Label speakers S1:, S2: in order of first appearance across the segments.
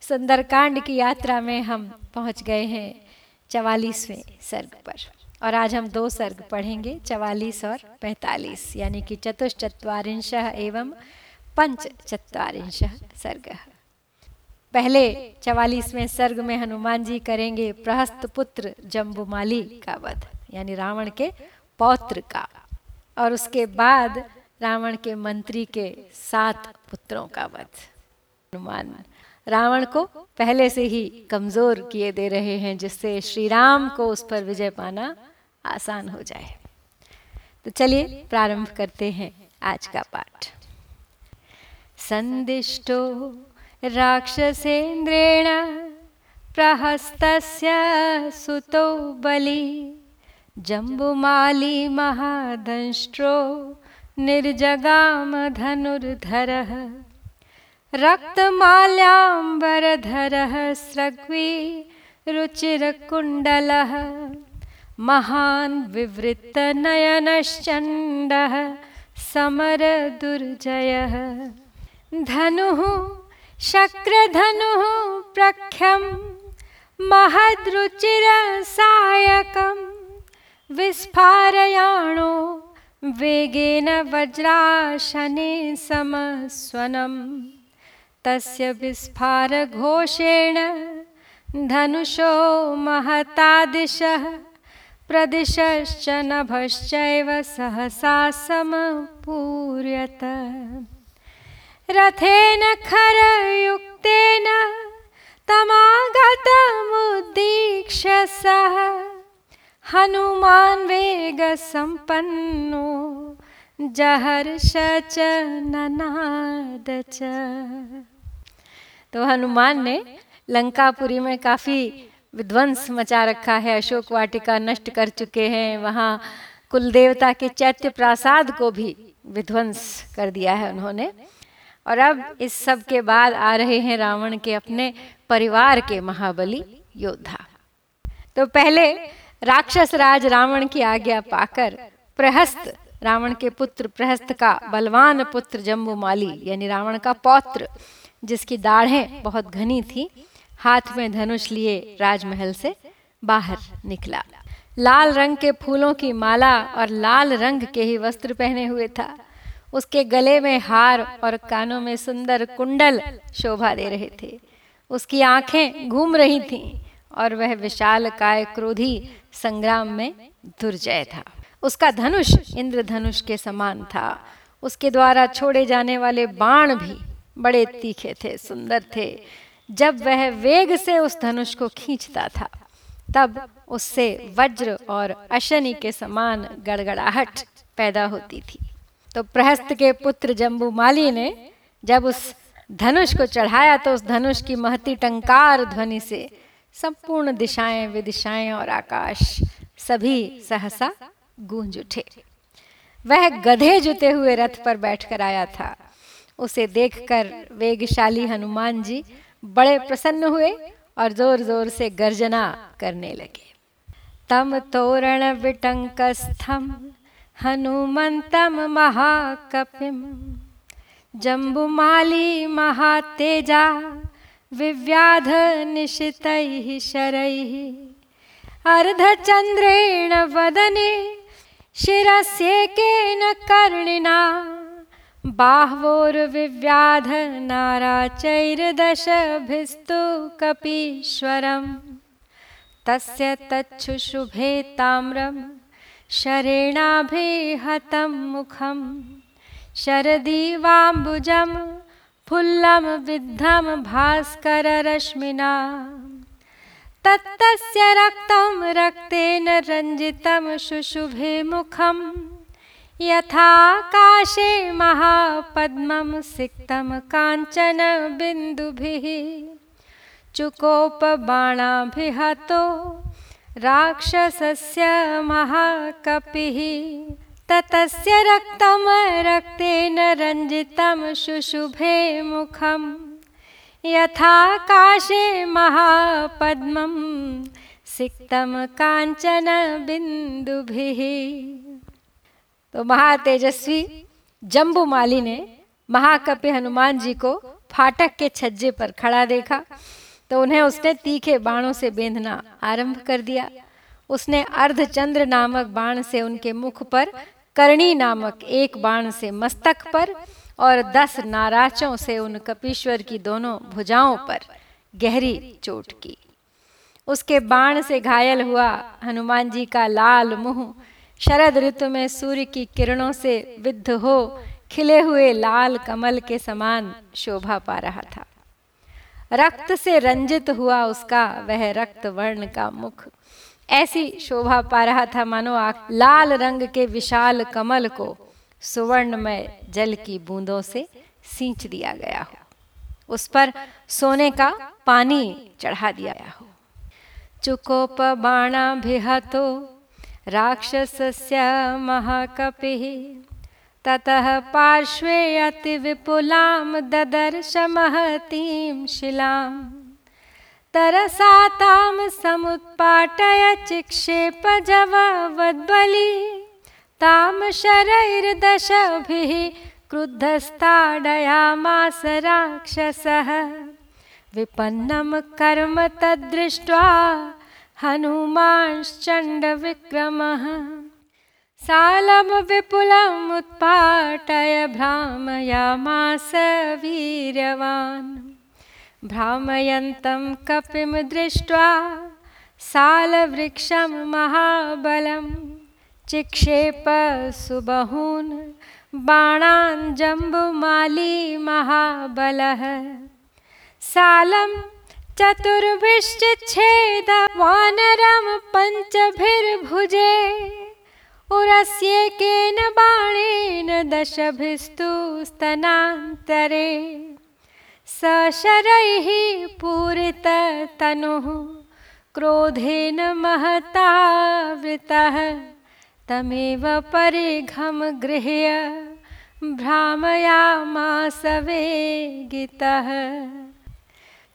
S1: सुंदरकांड की यात्रा में हम पहुँच गए हैं चवालीसवें सर्ग पर। और आज हम दो सर्ग पढ़ेंगे, चवालीस और पैंतालीस, यानी कि चतुश्चत्वारिंश एवं पंच चत्वारिंश सर्ग। पहले चवालीसवें सर्ग में हनुमान जी करेंगे प्रहस्त पुत्र जम्बुमाली का वध, यानी रावण के पौत्र का। और उसके बाद रावण के मंत्री के सात पुत्रों का वध। हनुमान रावण को पहले से ही कमज़ोर किए दे रहे हैं, जिससे श्री राम को उस पर विजय पाना आसान हो जाए। तो चलिए प्रारंभ करते हैं आज का पाठ। संदिष्टो राक्षसेन्द्रेण प्रहस्तस्य सुतो बलि, जम्बुमाली महादंष्ट्रो निर्जगाम धनुर्धरः। रक्तमाल्याम्बरधरः स्रग्वी रुचिरकुण्डलः महान् विवृत्तनयनश्चण्डः समरदुर्जयः। धनुः शक्रधनुः प्रख्यं महद्रुचिरसायकं विस्फारयाणो वेगेन वज्राशने समस्वनम्। तस्य विस्फारघोषेण धनुषो महतादिशः, प्रदिशश्च नभश्चैव सहसा समपूर्यत। रथेन खरयुक्तेन तमागतमुदीक्ष्य सः, हनुमान् वेगसम्पन्नो, जहर्ष च ननाद च। तो हनुमान ने लंकापुरी में काफ़ी विध्वंस मचा रखा है, अशोक वाटिका नष्ट कर चुके हैं, वहाँ कुल देवता के चैत्य प्रासाद को भी विध्वंस कर दिया है उन्होंने। और अब इस सब के बाद आ रहे हैं रावण के अपने परिवार के महाबली योद्धा। तो पहले राक्षस राज रावण की आज्ञा पाकर प्रहस्त रावण के पुत्र, प्रहस्त का बलवान पुत्र जम्बुमाली, यानी रावण का पौत्र जिसकी दाढ़ें बहुत घनी थी, हाथ में धनुष लिए राजमहल से बाहर निकला। लाल रंग के फूलों की माला और लाल रंग के ही वस्त्र पहने हुए था। उसके गले में हार और कानों में सुंदर कुंडल शोभा दे रहे थे। उसकी आँखें घूम रही थीं और वह विशाल काय क्रोधी संग्राम में दुर्जय था। उसका धनुष इंद्रधनुष के समान था। उसके द्वारा छोड़े जाने वाले बाण भी बड़े तीखे थे, सुंदर थे। जब वह वेग से उस धनुष को खींचता था, तब उससे वज्र और अशनि के समान गड़गड़ाहट पैदा होती थी। तो प्रहस्त के पुत्र जम्बूमाली ने जब उस धनुष को चढ़ाया तो उस धनुष की महती टंकार ध्वनि से संपूर्ण दिशाएँ, विदिशाएँ और आकाश सभी सहसा गूंज उठे। वह गधे जुते हुए रथ पर बैठकर आया था। उसे देखकर वेगशाली हनुमान जी बड़े प्रसन्न हुए और ज़ोर ज़ोर से गर्जना करने लगे। तम तोरण विटंकस्थम, हनुमंतम महाकपिम जम्बुमाली महातेजा, विव्याध निशित शरैः अर्धचन्द्रेण वदने, शिरस्येकेन कर्णिना बाह्वोर्विव्याध नाराचैर्दशभिस्तु कपीश्वरं तस्य तच्छुशुभे ताम्रं शरेणाभिहतं मुखं। शरदीवाम्बुजं फुल्लं विद्धं भास्कररश्मिना। तत्तस्य रक्तं रक्तेन रञ्जितं शुशुभे मुखं यथाकाशे महापद्मं सिक्तं काञ्चन बिन्दुभिः चुकोपबाणाभिहतो राक्षसस्य महाकपिः, ततस्य रक्तं, रक्तेन रञ्जितं शुशुभे मुखं यथाकाशे महापद्मं सिक्तं काञ्चन बिन्दुभिः तो महातेजस्वी जम्बूमाली ने महाकपि हनुमान जी को फाटक के छज्जे पर खड़ा देखा। तो उन्हें उसने तीखे बाणों से बेंधना आरंभ कर दिया। उसने अर्धचंद्र नामक बाण से उनके मुख पर, करणी नामक एक बाण से मस्तक पर और दस नाराचों से उन कपीश्वर की दोनों भुजाओं पर गहरी चोट की। उसके बाण से घायल हुआ हनुमान जी का लाल मुँह शरद ऋतु में सूर्य की किरणों से विद्ध हो, खिले हुए लाल कमल के समान शोभा पा रहा था। रक्त से रंजित हुआ उसका, वह रक्त वर्ण का मुख। ऐसी शोभा पा रहा था मानो लाल रंग के विशाल कमल को सुवर्णमय जल की बूंदों से सींच दिया गया हो। उस पर सोने का पानी चढ़ा दिया हो। चुकोप बाणा भिहतो राक्षसस्य महाकपिः। ततः पार्श्वे अतिविपुलां ददर्श महतीं शिलां। तरसा तां समुत्पाटय चिक्षेपजवद्बली तां शरैर्दशभिः क्रुद्धस्ताडयामास राक्षसः। विपन्नं कर्म तद्दृष्ट्वा हनुमांश्चण्डविक्रमः सालं विपुलमुत्पाटय भ्रामयामास वीर्यवान्। भ्रामयन्तं कपिं दृष्ट्वा सालवृक्षं महाबलं। चिक्षेप सुबहून् बाणान् जम्बुमाली महाबलः। सालं चतुर्भिश्चिच्छेद वानरं पञ्चभिर्भुजे उरस्येकेन बाणेन दशभिस्तु स्तनान्तरे। सशरैः पूरिततनुः क्रोधेन महतावृतः। तमेव परिघं गृह्य भ्रामयामास वेगितः।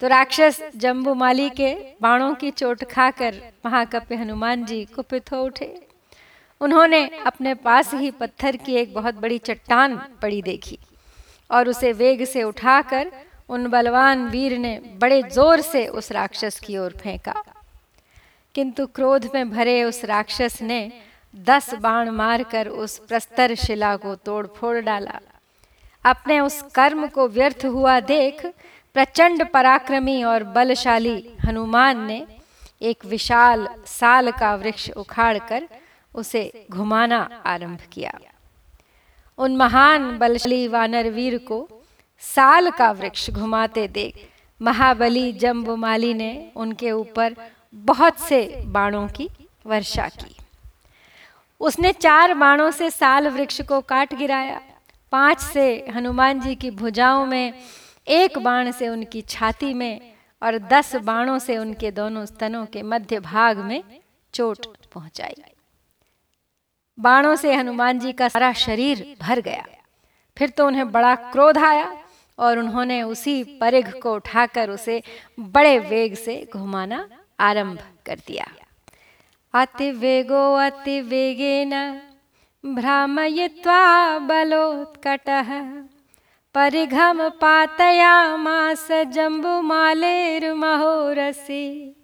S1: तो राक्षस जम्बूमाली के बाणों की चोट खाकर महाकप्य हनुमान जी कुपित हो उठे। उन्होंने अपने पास ही पत्थर की एक बहुत बड़ी चट्टान पड़ी देखी और उसे वेग से उठाकर उन बलवान वीर ने बड़े ज़ोर से उस राक्षस की ओर फेंका। किंतु क्रोध में भरे उस राक्षस ने दस बाण मारकर उस प्रस्तर शिला को तोड़ फोड़ डाला। अपने उस कर्म को व्यर्थ हुआ देख प्रचंड पराक्रमी और बलशाली हनुमान ने एक विशाल साल का वृक्ष उखाड़कर उसे घुमाना आरंभ किया। उन महान बलशाली वानर वीर को साल का वृक्ष घुमाते देख महाबली जम्बुमाली ने उनके ऊपर बहुत से बाणों की वर्षा की। उसने चार बाणों से साल वृक्ष को काट गिराया। पाँच से हनुमान जी की भुजाओं में एक बाण से उनकी छाती में और दस बाणों से उनके दोनों स्तनों के मध्य भाग में चोट पहुंचाई। बाणों से हनुमान जी का सारा शरीर भर गया। फिर तो उन्हें बड़ा क्रोध आया और उन्होंने उसी परिघ को उठाकर उसे बड़े वेग से घुमाना आरंभ कर दिया। अति वेगो, अति वेगेन, भ्रामयित्वा बलोत्कटः परिघम पातयामास जम्बुमालेर्महोरसि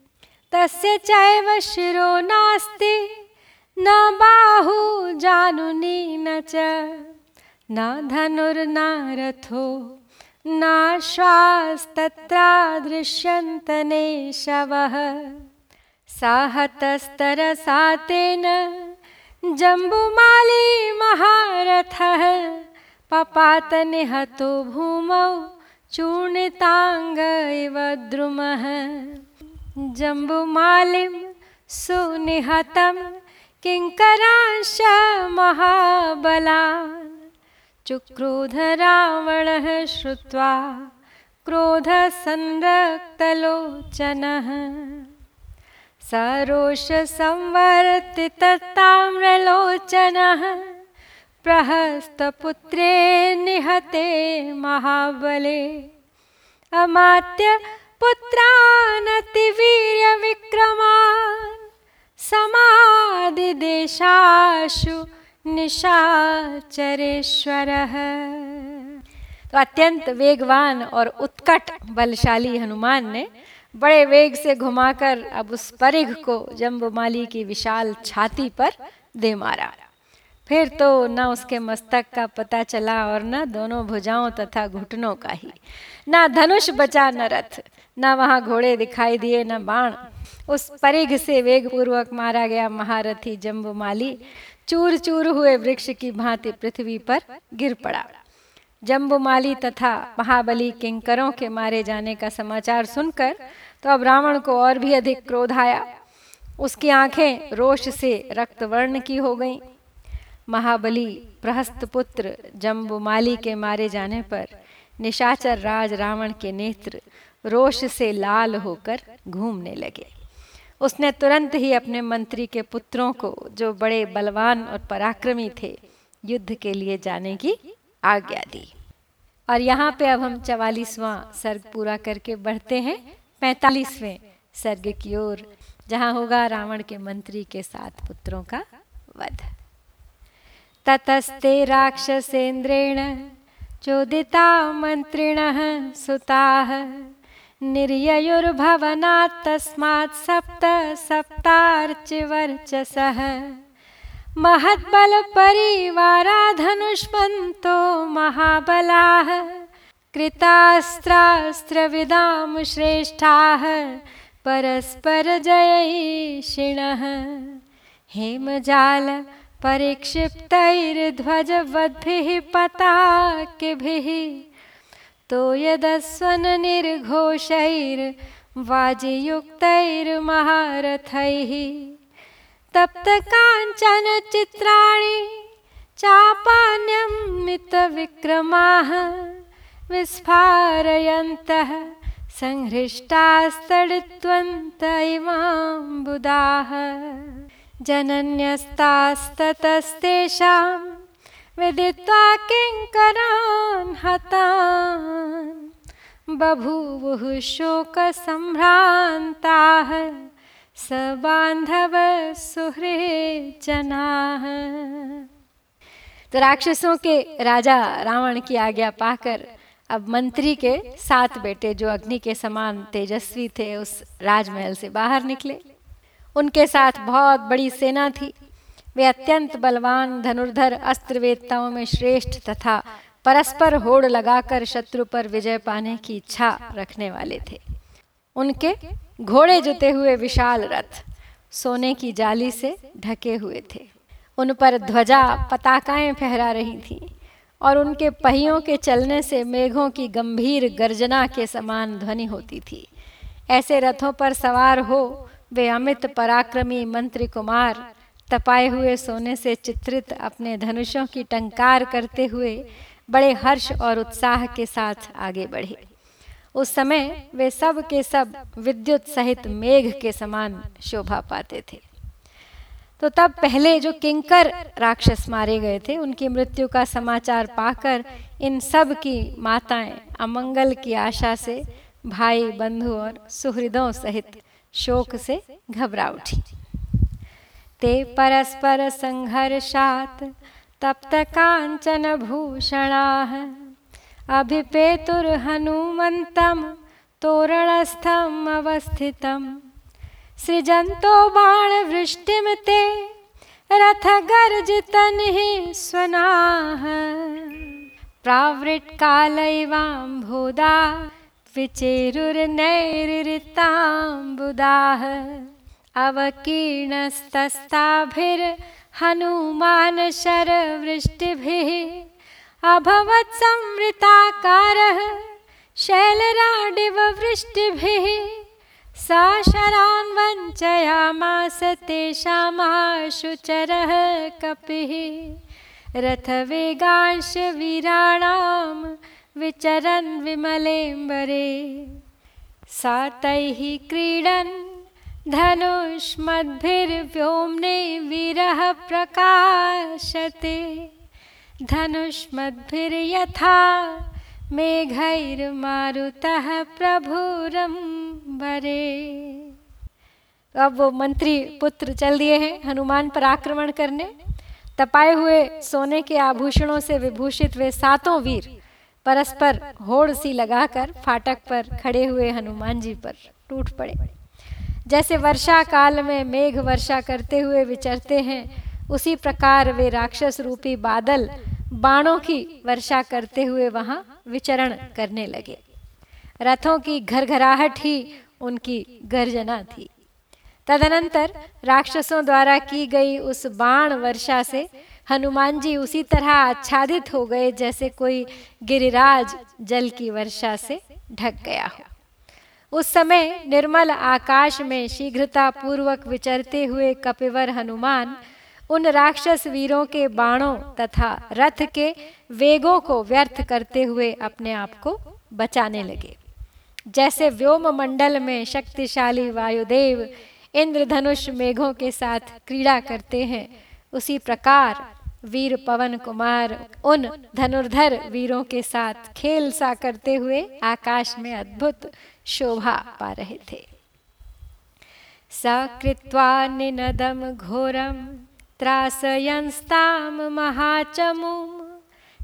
S1: तस्य चैव शिरो नास्ति, न बाहु जानुनी न च। न धनुर्न रथो नाश्वास्तत्रादृश्यन्तने शवः। साहतस्तरसातेन जम्बुमाली महारथः। पपात निहतो भूमौ चूर्णिताङ्ग इव द्रुमः। जम्बुमालिं सुनिहतं किङ्करांश महाबलान्। चुक्रोध रावणः श्रुत्वा क्रोधसंरक्तलोचनः सरोषसंवर्तितताम्रलोचनः प्रहस्तपुत्रे निहते महाबले। अमात्य पुत्रानतिवीर्यविक्रमान् समाधिदेशाशु निशाचरेश्वरः। तो अत्यंत वेगवान और उत्कट बलशाली हनुमान ने बड़े वेग से घुमाकर अब उस परिघ को जम्बुमाली की विशाल छाती पर दे मारा। फिर तो न उसके मस्तक का पता चला और न दोनों भुजाओं तथा घुटनों का ही। न धनुष बचा, न रथ, न वहाँ घोड़े दिखाई दिए, न बाण। उस परिघ से वेग पूर्वक मारा गया महारथी जम्बुमाली। चूर चूर हुए वृक्ष की भांति पृथ्वी पर गिर पड़ा। जम्बुमाली तथा महाबली किंकरों के मारे जाने का समाचार सुनकर तो अब रावण को और भी अधिक क्रोध आया। उसकी आँखें रोष से रक्तवर्ण की हो गईं। महाबली, प्रहस्त पुत्र जम्बुमाली के मारे जाने पर, निशाचर राज रावण के नेत्र, रोष से लाल होकर घूमने लगे। उसने तुरंत ही अपने मंत्री के पुत्रों को, जो बड़े बलवान और पराक्रमी थे, युद्ध के लिए जाने की आज्ञा दी। और यहाँ पे अब हम चवालीसवां सर्ग पूरा करके बढ़ते हैं। पैतालीसवें सर्ग की ओर, जहाँ होगा रावण के मंत्री के साथ पुत्रों का वध। ततस्ते राक्षसेन्द्रेण चोदिता मंत्रिणः सुताः। निर्ययुर्भवनात् तस्मात् सप्त सप्तार्चिवर्चसः। महद्बलपरिवारा धनुष्मन्तो महाबलाः। कृतास्त्रास्त्रविदां श्रेष्ठाः। परस्परजयैषिणः। हेमजाल परिक्षिप्तैर्ध्वजवद्भिः पताकिभिः तो यदस्वननिर्घोषैर्वाजियुक्तैर्महारथैः तप्तकाञ्चनचित्राणि चापान्यं मितविक्रमाः विस्फारयन्तः संहृष्टास्तडित्वन्त इवाम्बुदाः जनन्यस्तास्ततस्तेषां विदित्वा किङ्करान् हतान् बभूवुः शोकसम्भ्रान्ताः स बांधव जनाः तो राक्षसों के राजा रावण की आज्ञा पाकर अब मंत्री के सात बेटे जो अग्नि के समान तेजस्वी थे उस राजमहल से बाहर निकले। उनके साथ बहुत बड़ी सेना थी। वे अत्यंत बलवान धनुर्धर अस्त्रवेदताओं में श्रेष्ठ तथा परस्पर होड़ लगाकर शत्रु पर विजय पाने की इच्छा रखने वाले थे। उनके घोड़े जुते हुए विशाल रथ सोने की जाली से ढके हुए थे। उन पर ध्वजा पताकाएँ फहरा रही थीं और उनके पहियों के चलने से मेघों की गंभीर गर्जना के समान ध्वनि होती थी। ऐसे रथों पर सवार हो वे अमित पराक्रमी मंत्री कुमार, तपाए हुए सोने से चित्रित अपने धनुषों की टंकार करते हुए बड़े हर्ष और उत्साह के साथ आगे बढ़े। उस समय वे सब के सब विद्युत सहित मेघ के समान शोभा पाते थे। तो तब पहले जो किंकर राक्षस मारे गए थे, उनकी मृत्यु का समाचार पाकर इन सब की माताएँ अमंगल की आशा से भाई बंधु और सुहृदों सहित शोक से घबरा उठी ते परस्पर संघर्षात तप्त कांचन भूषणाः। अभिपेतुर्हनुमन्तं तोरणस्थम् अवस्थितं सृजन्तो बाणवृष्टिं ते रथगर्जितनिः स्वनाः। प्रावृट्कालैवाम्भुदा विचेरुर्नैरिताम्बुदाः अवकीर्णस्तस्ताभिर् हनुमान शरवृष्टिभिः, अभवत् संवृताकारः शैलराडिव वृष्टिभिः सा शरान् वञ्चयामास तेषामाशुचरः कपिः, रथवेगांश वीराणां विचरन् विमलेम्बरे सा तैः क्रीडन् धनुष्मद्भिर्व्योम्ने विरह प्रकाशते। धनुष्मद्भिर्यथा मेघैर्मारुतः प्रभुरम्बरे। अब वो मंत्री पुत्र चल दिए हैं हनुमान पर आक्रमण करने। तपाए हुए सोने के आभूषणों से विभूषित वे सातों वीर परस्पर होड़ सी लगाकर फाटक पर खड़े हुए हनुमान जी पर टूट पड़े। जैसे वर्षा काल में मेघ वर्षा करते हुए विचरते हैं, उसी प्रकार वे राक्षस रूपी बादल बाणों की वर्षा करते हुए वहाँ विचरण करने लगे। रथों की घरघराहट ही उनकी गर्जना थी। तदनंतर राक्षसों द्वारा की गई उस बाण वर्षा से हनुमान जी उसी तरह आच्छादित हो गए जैसे कोई गिरिराज जल की वर्षा से ढक गया हो। उस समय निर्मल आकाश में शीघ्रता पूर्वक विचरते हुए कपिवर हनुमान उन राक्षस वीरों के बाणों तथा रथ के वेगों को व्यर्थ करते हुए अपने आप को बचाने लगे। जैसे व्योम मंडल में शक्तिशाली वायुदेव इंद्रधनुष मेघों के साथ क्रीड़ा करते हैं, उसी प्रकार वीर पवन कुमार, उन धनुर्धर वीरों के साथ खेल सा करते हुए आकाश में अद्भुत शोभा पा रहे थे। सकृत्वा निनदम घोरम त्रासयंस्ताम महाचमुम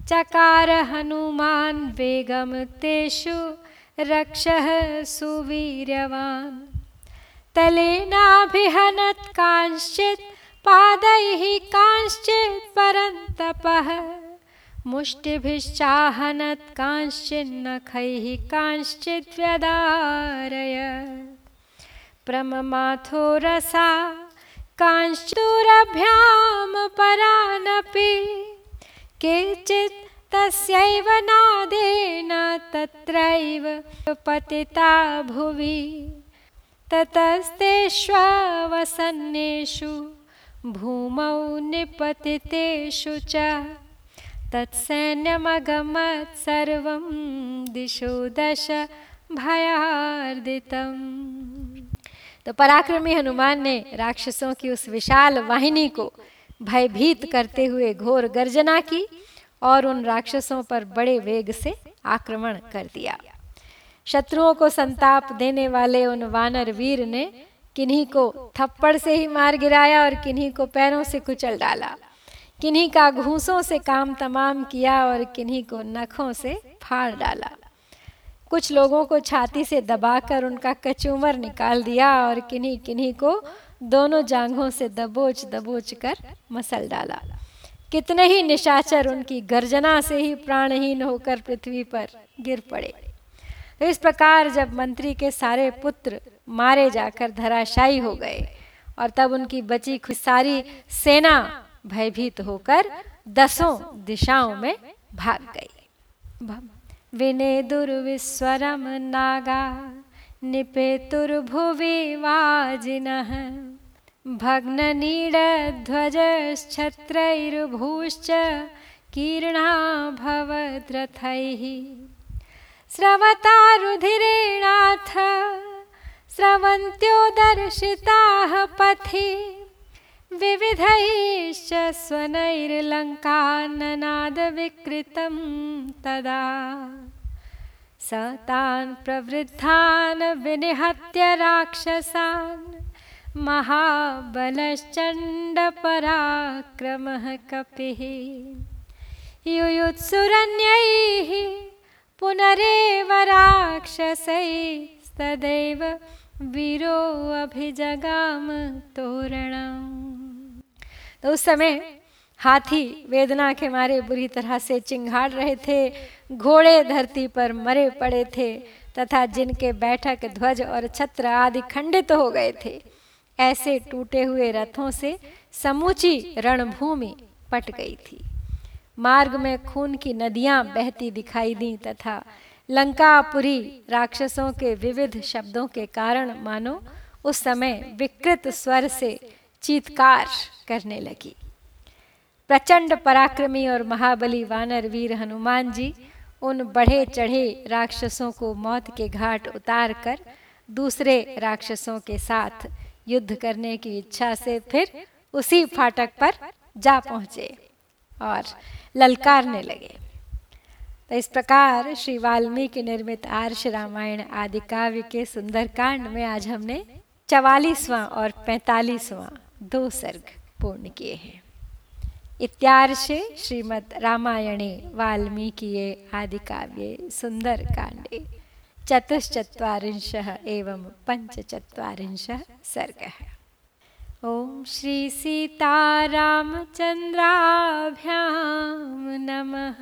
S1: चकार हनुमान वेगम तेषु रक्षः सुवीर्यवान्। तलेनाभिहनत् कांश्चित् पादैः कांश्चित् परन्तपः मुष्टिभिश्चाहनत् कांश्चिन्नखैः कांश्चित् व्यदारय प्रममाथो रसा कांश्चूरभ्यां परानपि केचित् तस्यैव नादेन तत्रैव पतिता भुवि। ततस्तेष्वसन्नेषु भूमौ निपतितेषु च तत्सैन्यमगमत् सर्वं दिशो दश भयार्दितम्। तो पराक्रमी हनुमान ने राक्षसों की उस विशाल वाहिनी को भयभीत करते हुए घोर गर्जना की और उन राक्षसों पर बड़े वेग से आक्रमण कर दिया। शत्रुओं को संताप देने वाले उन वानर वीर ने किन्हीं को थप्पड़ से ही मार गिराया और किन्हीं को पैरों से कुचल डाला। किन्हीं का घूसों से काम तमाम किया और किन्हीं को नखों से फाड़ डाला। कुछ लोगों को छाती से दबाकर उनका कचूमर निकाल दिया और किन्हीं किन्हीं को दोनों जांघों से दबोच दबोच कर मसल डाला। कितने ही निशाचर उनकी गर्जना से ही प्राणहीन होकर पृथ्वी पर गिर पड़े। तो इस प्रकार जब मंत्री के सारे पुत्र मारे जाकर धराशायी हो गए और तब उनकी बची सारी सेना भयभीत होकर दसों दिशाओं में भाग गई। विने दुर्विस्वरम नागा निपेतुर्भुवि वाजिनः भग्ननीडध्वजश्छत्रैर्भूश्च कीर्णा भवद्रथैः स्रवतारुधिरेणाथ स्रवन्त्यो दर्शिताः पथि। विविधैश्च स्वनैर्लङ्काननादविकृतं तदा। स तान् प्रवृद्धान् विनिहत्य राक्षसान् महाबलश्चण्डपराक्रमः कपिः। युयुत्सुरन्यैः पुनरेव राक्षसैस्तदैव वीरो अभिजगाम तोरणम। तो उस समय हाथी वेदना के मारे बुरी तरह से चिंगाड़ रहे थे, घोड़े धरती पर मरे पड़े थे, तथा जिनके बैठक, ध्वज और छत्र आदि खंडित तो हो गए थे, ऐसे टूटे हुए रथों से समूची रणभूमि पट गई थी। मार्ग में खून की नदियाँ बहती दिखाई दी तथा लंकापुरी राक्षसों के विविध शब्दों के कारण मानो उस समय विकृत स्वर से चीतकार करने लगी। प्रचंड पराक्रमी और महाबली वानर वीर हनुमान जी उन बढ़े चढ़े राक्षसों को मौत के घाट उतार कर दूसरे राक्षसों के साथ युद्ध करने की इच्छा से फिर उसी फाटक पर जा पहुँचे और ललकारने लगे। तो इस प्रकार श्री वाल्मीकि निर्मित आर्ष रामायण आदि काव्य के सुंदरकांड में आज हमने चवालीसवां और पैतालीसवां दो सर्ग पूर्ण किए हैं। इत्यार्षे श्रीमद् रामायणे वाल्मीकि आदिकाव्ये सुन्दरकाण्डे चतुश्चत्वारिंशः एवं पञ्चचत्वारिंशः सर्गः। ॐ श्रीसीतारामचन्द्राभ्यां नमः।